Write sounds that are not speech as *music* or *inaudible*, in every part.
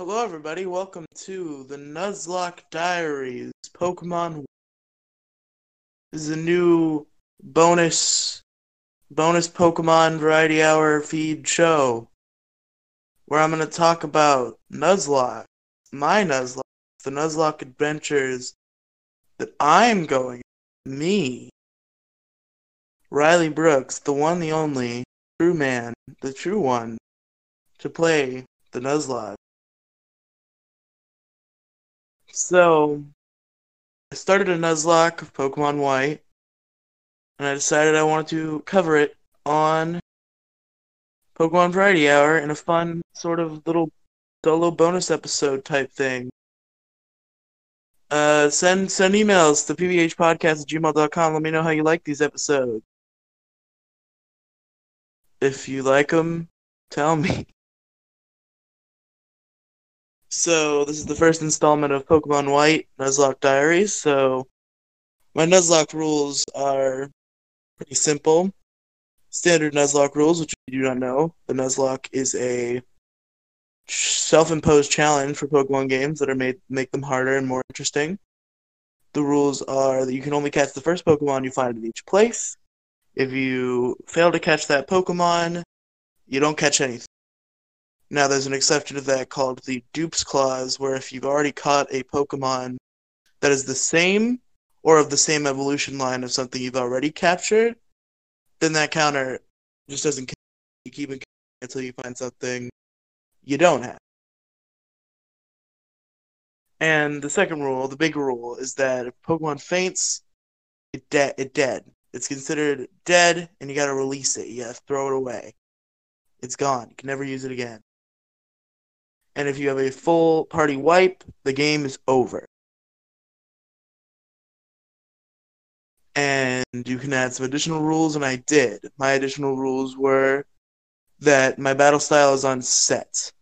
Hello, everybody. Welcome to the Nuzlocke Diaries Pokemon. This is a new bonus bonus Pokemon Variety Hour feed show where I'm going to talk about Nuzlocke, my Nuzlocke, the Nuzlocke adventures that I'm going. Me, Riley Brooks, the one, the only, true man, the true one, to play the Nuzlocke. So, I started a Nuzlocke of Pokemon White, and I decided I wanted to cover it on Pokemon Variety Hour in a fun, sort of little solo bonus episode type thing. Uh, send send emails to pvhpodcast at gmail.com. Let me know how you like these episodes. If you like them, tell me. *laughs* So this is the first installment of Pokemon White Nuzlocke Diaries. So my Nuzlocke rules are pretty simple. Standard Nuzlocke rules, which you do not know. The Nuzlocke is a self-imposed challenge for Pokemon games that are made make them harder and more interesting. The rules are that you can only catch the first Pokemon you find in each place. If you fail to catch that Pokemon, you don't catch anything. Now, there's an exception to that called the dupes clause, where if you've already caught a Pokemon that is the same or of the same evolution line of something you've already captured, then that counter just doesn't you keep it until you find something you don't have. And the second rule, the big rule, is that if Pokemon faints, it dead. It dead. It's considered dead, and you gotta release it. You gotta throw it away. It's gone. You can never use it again and if you have a full party wipe, the game is over. And you can add some additional rules, and I did. My additional rules were that my battle style is on set.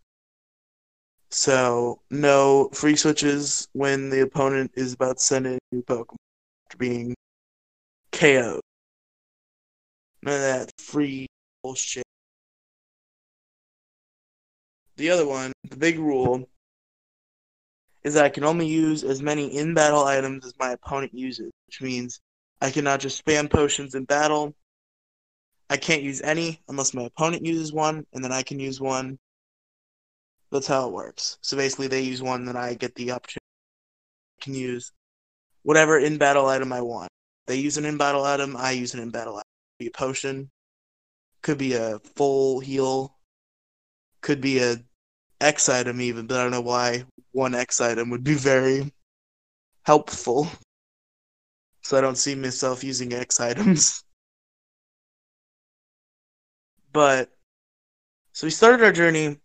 So, no free switches when the opponent is about to send in a new Pokemon after being KO'd. None of that free bullshit. The other one, the big rule, is that I can only use as many in battle items as my opponent uses, which means I cannot just spam potions in battle. I can't use any unless my opponent uses one, and then I can use one. That's how it works. So basically, they use one, then I get the opportunity. I can use whatever in battle item I want. They use an in battle item, I use an in battle item. Could be a potion, could be a full heal, could be a X item even, but I don't know why one X item would be very helpful. So I don't see myself using X items. *laughs* But so we started our journey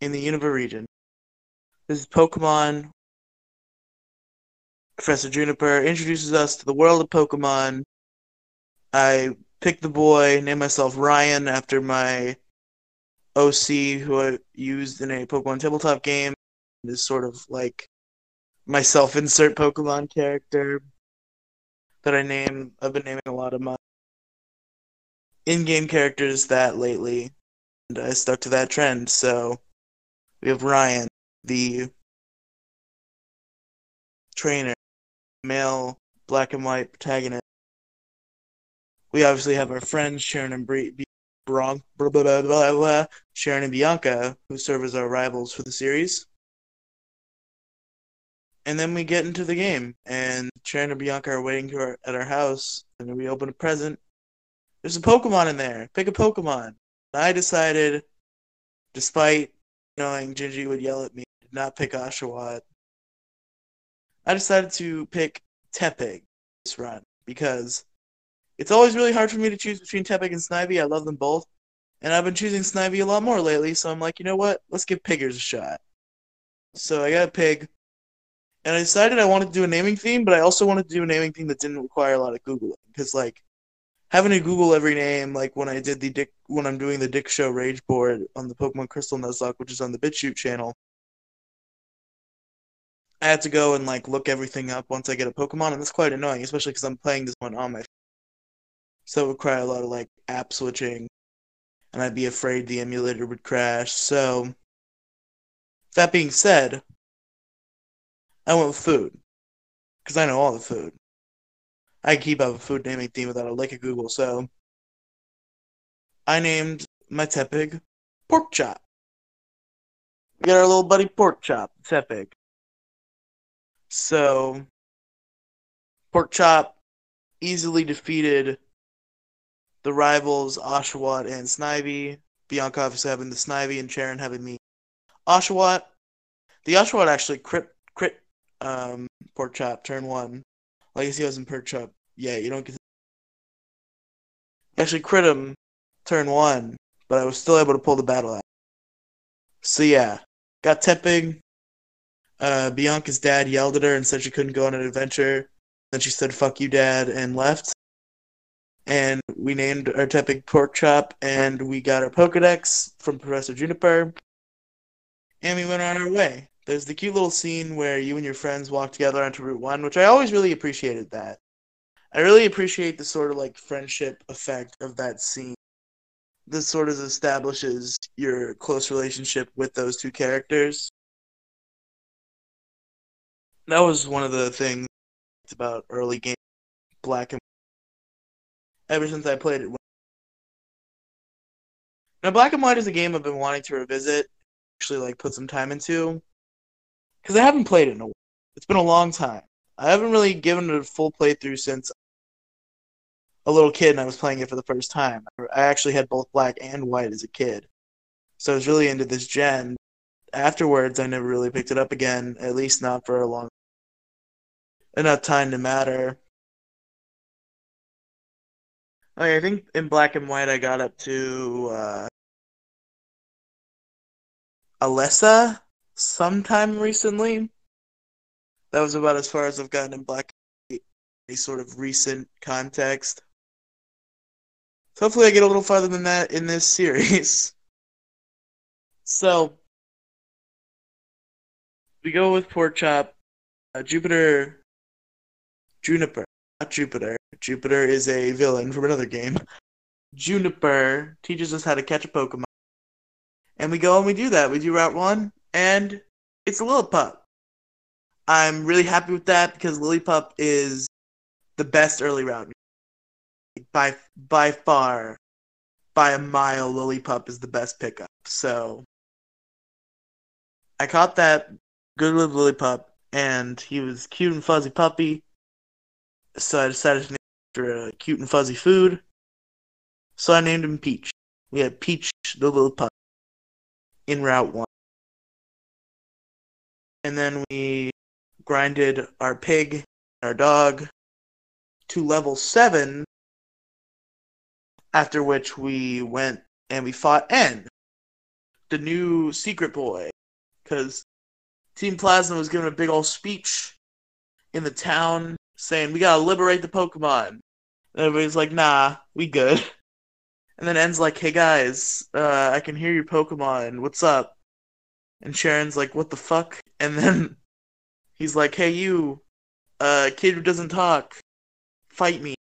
in the Unova region. This is Pokemon. Professor Juniper introduces us to the world of Pokemon. I picked the boy, named myself Ryan after my OC, who I used in a Pokemon tabletop game, is sort of like my self-insert Pokemon character that I name. I've been naming a lot of my in-game characters that lately, and I stuck to that trend. So we have Ryan, the trainer, male black and white protagonist. We obviously have our friends Cheren and Bree, Bron- blah, blah, blah, blah, blah, Cheren and Bianca, who serve as our rivals for the series. And then we get into the game, and Cheren and Bianca are waiting our, at our house, and we open a present. There's a Pokemon in there. Pick a Pokemon. I decided, despite knowing Gingy would yell at me, not pick Oshawott. I decided to pick Tepig this run because it's always really hard for me to choose between Tepig and Snivy. I love them both. And I've been choosing Snivy a lot more lately, so I'm like, you know what? Let's give Piggers a shot. So I got a pig. And I decided I wanted to do a naming theme, but I also wanted to do a naming theme that didn't require a lot of Googling. Because, like, having to Google every name, like when I did the Dick, when I'm doing the Dick Show Rage board on the Pokemon Crystal Nuzlocke, which is on the BitChute channel, I had to go and, like, look everything up once I get a Pokemon, and that's quite annoying, especially because I'm playing this one on my so it would require a lot of like app switching, and I'd be afraid the emulator would crash. So That being said, I went with food because I know all the food. I keep up a food naming theme without a lick of Google, so I named my tepig pork chop. We got our little buddy pork chop, tepig. So pork chop easily defeated the rivals Oshawott and Snivy. Bianca obviously having the Snivy and Cheren having me Oshawott. The Oshawott actually crit crit um, pork chop turn one. Legacy wasn't pork chop. Yeah, you don't get. To... Actually, crit him turn one, but I was still able to pull the battle out. So yeah, got Tepig. Uh, Bianca's dad yelled at her and said she couldn't go on an adventure. Then she said "fuck you, dad" and left. And we named our Tepig Pork Chop, and we got our Pokedex from Professor Juniper, and we went on our way. There's the cute little scene where you and your friends walk together onto Route One, which I always really appreciated. That I really appreciate the sort of like friendship effect of that scene this sort of establishes your close relationship with those two characters. That was one of the things about early game Black and ever since I played it. Now, Black and White is a game I've been wanting to revisit, actually like put some time into, because I haven't played it in a while. It's been a long time. I haven't really given it a full playthrough since a little kid and I was playing it for the first time. I actually had both black and white as a kid. So I was really into this gen. Afterwards, I never really picked it up again, at least not for a long enough time to matter. I think in black and white I got up to uh, Elesa sometime recently. That was about as far as I've gotten in black any sort of recent context. So hopefully I get a little farther than that in this *laughs* series. so we go with pork chop. Uh, Jupiter, Juniper, not Jupiter. Jupiter is a villain from another game. Juniper teaches us how to catch a Pokemon, and we go and we do that. We do Route One, and it's a Lillipup. I'm really happy with that because Lillipup is the best early route by by far, by a mile, Lillipup is the best pickup. So I caught that good little Lillipup, and he was cute and fuzzy puppy. So I decided to name after a cute and fuzzy food. So I named him Peach. We had Peach the Lillipup in Route 1. And then we grinded our pig, our dog, to level 7 after which we went and we fought N, the new secret boy, because Team Plasma was giving a big old speech in the town saying we gotta liberate the Pokemon. And everybody's like, nah, we good. And then N's like, hey guys, uh, I can hear your Pokemon. What's up? And Cheren's like, what the fuck? And then *laughs* he's like, hey you, uh, kid who doesn't talk, fight me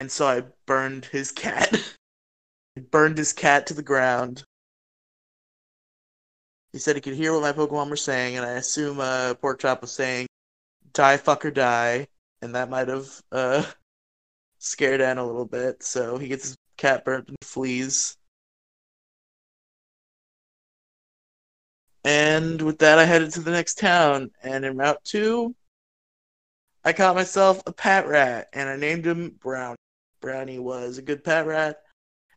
and so I burned his cat. *laughs* burned his cat to the ground. He said he could hear what my Pokemon were saying, and I assume uh, Pork Chop was saying, "Die, fucker, die," and that might have uh, *laughs* scared N a little bit. So he gets his cat burnt and flees. And with that, I headed to the next town. And in Route 2, I caught myself a Patrat, and I named him Brownie. Brownie was a good pet rat.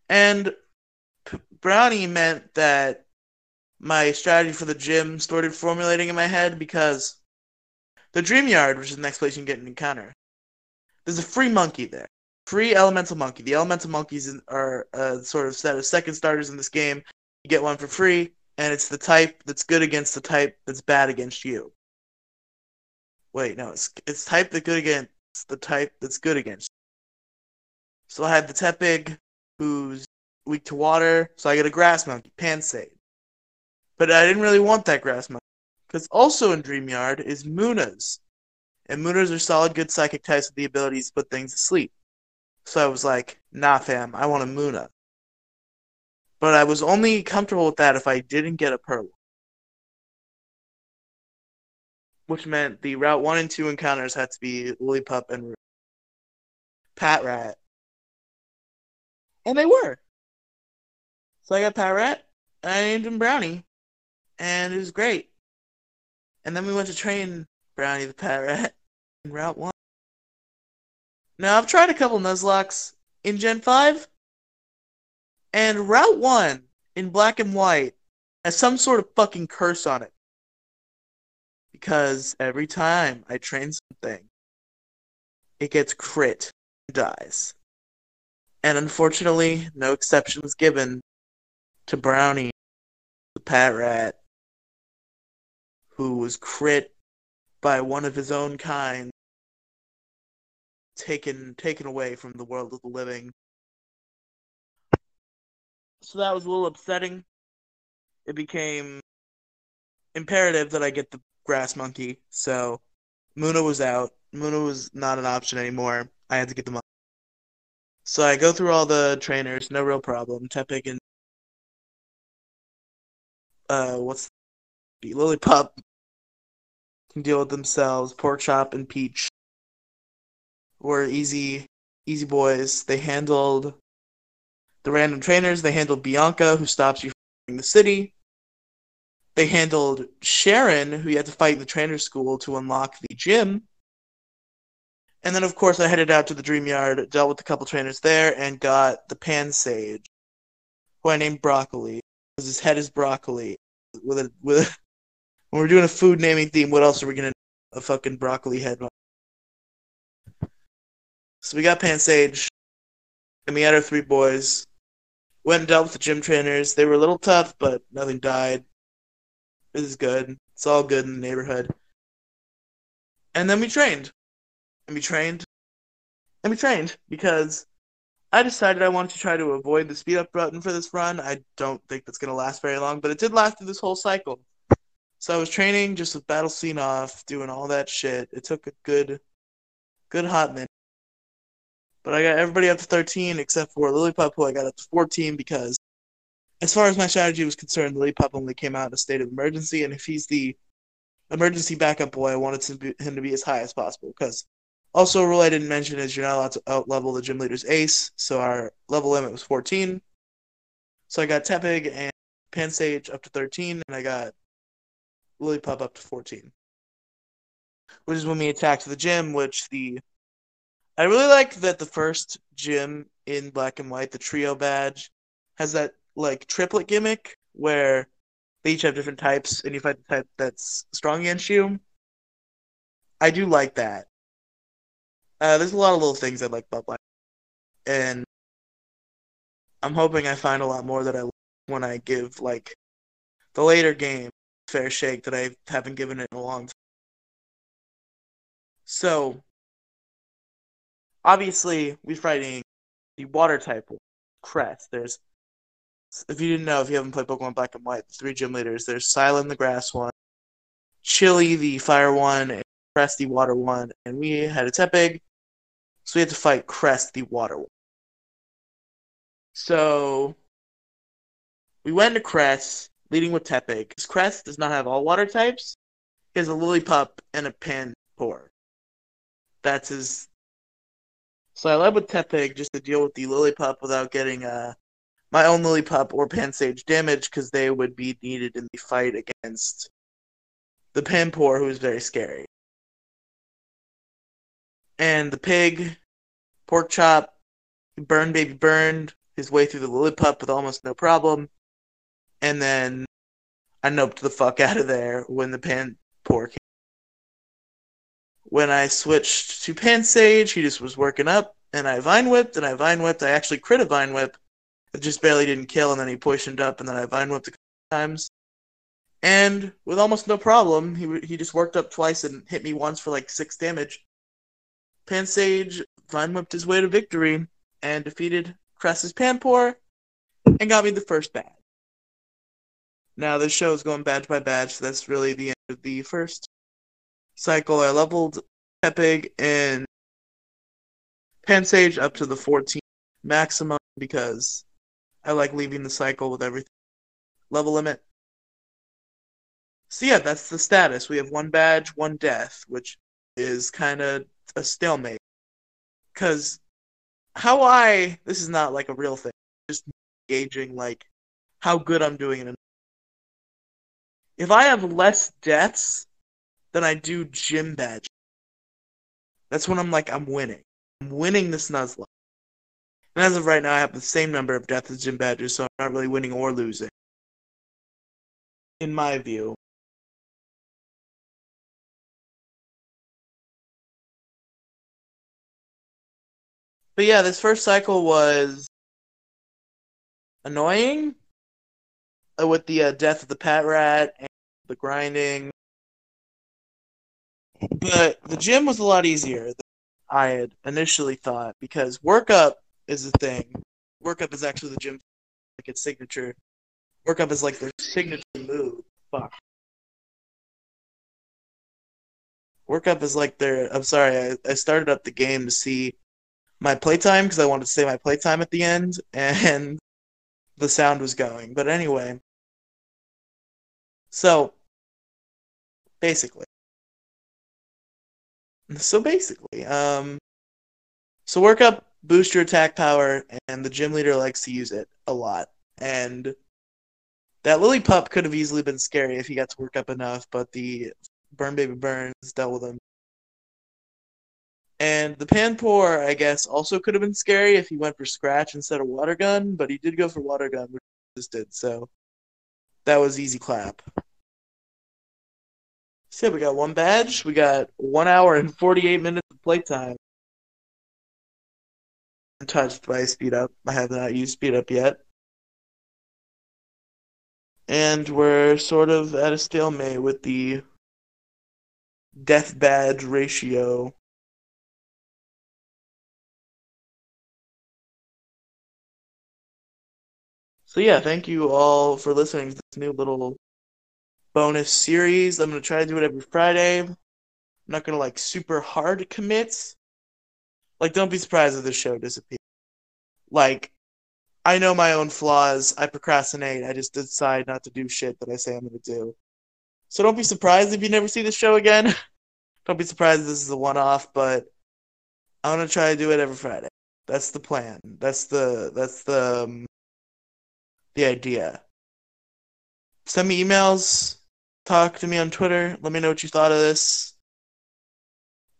And P- Brownie meant that my strategy for the gym started formulating in my head because the Dream Yard, which is the next place you can get an encounter, there's a free monkey there. Free elemental monkey. The elemental monkeys are a sort of set of second starters in this game. You get one for free, and it's the type that's good against the type that's bad against you. Wait, no, it's it's type that good against the type that's good against. So I had the Tepig, who's weak to water, so I get a Grass Monkey, Pansage. But I didn't really want that Grass Monkey, because also in Dreamyard is Munnas. And Munnas are solid, good psychic types with the abilities to put things to sleep. So I was like, nah, fam, I want a Munna. But I was only comfortable with that if I didn't get a Pearl. which meant the Route 1 and 2 encounters had to be Lillipup and Patrat. And they were. So I got Patrat, and I named him Brownie, and it was great. And then we went to train Brownie the Patrat in Route 1. Now, I've tried a couple Nuzlockes in Gen 5, and Route 1 in black and white has some sort of fucking curse on it. Because every time I train something, it gets crit and dies. And unfortunately, no exception was given to Brownie, the Patrat, who was crit by one of his own kind, taken taken away from the world of the living. So that was a little upsetting. It became imperative that I get the grass monkey. So Munna was out. Munna was not an option anymore. I had to get the monkey. So I go through all the trainers, no real problem. Tepig and uh, what's the Lillipup can deal with themselves. Pork chop and peach were easy, easy boys. They handled the random trainers. They handled Bianca, who stops you from the city. They handled Cheren, who you had to fight in the trainer school to unlock the gym. And then, of course, I headed out to the Dream Yard, dealt with a couple trainers there, and got the Pansage, who I named Broccoli, because his head is broccoli. With a with a, when we're doing a food naming theme, what else are we gonna a fucking broccoli head? So we got Pansage, and we had our three boys. Went and dealt with the gym trainers. They were a little tough, but nothing died. This is good. It's all good in the neighborhood. And then we trained. And we trained. And we trained because I decided I wanted to try to avoid the speed up button for this run. I don't think that's going to last very long, but it did last through this whole cycle. So I was training just with battle scene off, doing all that shit. It took a good, good hot minute. But I got everybody up to 13 except for Lillipup, who I got up to 14 because, as far as my strategy was concerned, Lillipup only came out in a state of emergency, and if he's the emergency backup boy, I wanted to be, him to be as high as possible. Because also, a rule I didn't mention is you're not allowed to out level the gym leader's ace, so our level limit was 14. So I got Tepig and Pansage up to 13, and I got Lillipup up to 14. Which is when we attacked the gym, which the I really like that the first gym in black and white, the trio badge, has that like triplet gimmick where they each have different types and you fight the type that's strong against you. I do like that. Uh, there's a lot of little things I like about black, and I'm hoping I find a lot more that I like when I give like the later game fair shake that I haven't given it in a long time. So obviously we're fighting the water type crest. There's if you didn't know, if you haven't played Pokemon Black and White, the three gym leaders, there's Cilan the grass one, Chili the fire one, and Cress the water one, and we had a Tepig, so we had to fight Cress the water one. So we went to Cress, leading with Tepig. Because Cress does not have all water types. He has a Lillipup and a Panpour. That's his so I led with Tepig just to deal with the Lillipup without getting uh, my own Lillipup or Pansage damage because they would be needed in the fight against the Panpour, who is very scary. And the pig, pork chop, burn baby burned his way through the Lillipup with almost no problem. And then I noped the fuck out of there when the Panpour came when I switched to Pansage, he just was working up, and I Vine Whipped, and I Vine Whipped. I actually crit a Vine Whip. It just barely didn't kill, and then he poisoned up, and then I Vine Whipped a couple times. And with almost no problem, he, he just worked up twice and hit me once for like six damage. Pansage Vine Whipped his way to victory and defeated Cress's Panpour and got me the first badge. Now, the show is going badge by badge, so that's really the end of the first cycle, I leveled Tepig and Pansage up to the 14 maximum because I like leaving the cycle with everything level limit. So yeah, that's the status. We have one badge, one death, which is kind of a stalemate. Because how I this is not like a real thing, just gauging like how good I'm doing in. If I have less deaths than I do gym badges, that's when I'm like I'm winning. I'm winning this Nuzlocke. And as of right now, I have the same number of deaths as gym badges, so I'm not really winning or losing. In my view. But yeah, this first cycle was annoying uh, with the uh, death of the Patrat and the grinding. But the gym was a lot easier than I had initially thought because workup is a thing. Workup is actually the gym like its signature. Workup is like their signature move. Fuck. Workup is like their. I'm sorry, I, I started up the game to see my playtime because I wanted to say my playtime at the end, *laughs* and the sound was going. But anyway, so basically, so basically, um, so work up, boost your attack power, and the gym leader likes to use it a lot. And that Lillipup could have easily been scary if he got to work up enough, but the Burn Baby Burns dealt with him and the Panpour, I guess, also could have been scary if he went for Scratch instead of Water Gun, but he did go for Water Gun, which he just did, so that was easy clap. Yeah, we got one badge, we got one hour and 48 minutes of playtime. I'm touched by Speed Up. I have not used Speed Up yet. And we're sort of at a stalemate with the death badge ratio So yeah, thank you all for listening to this new little bonus series. I'm gonna try to do it every Friday. I'm not gonna like super hard commit. Like, don't be surprised if the show disappears. Like, I know my own flaws. I procrastinate. I just decide not to do shit that I say I'm gonna do. So don't be surprised if you never see the show again. *laughs* don't be surprised this is a one-off, but I'm gonna try to do it every Friday. That's the plan. That's the that's the um, the idea. Send me emails, talk to me on Twitter, let me know what you thought of this.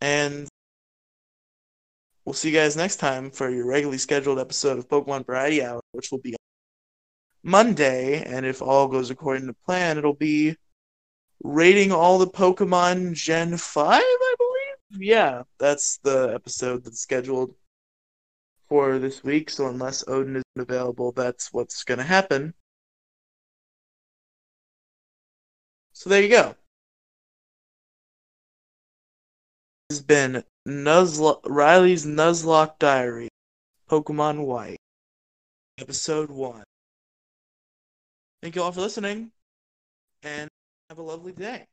And we'll see you guys next time for your regularly scheduled episode of Pokemon Variety Hour, which will be Monday. And if all goes according to plan, it'll be rating all the Pokemon Gen 5, I believe. Yeah, that's the episode that's scheduled for this week, so unless Odin isn't available, that's what's going to happen. So there you go. This has been Nuzlo- Riley's Nuzlocke Diary, Pokemon White, Episode 1. Thank you all for listening, and have a lovely day.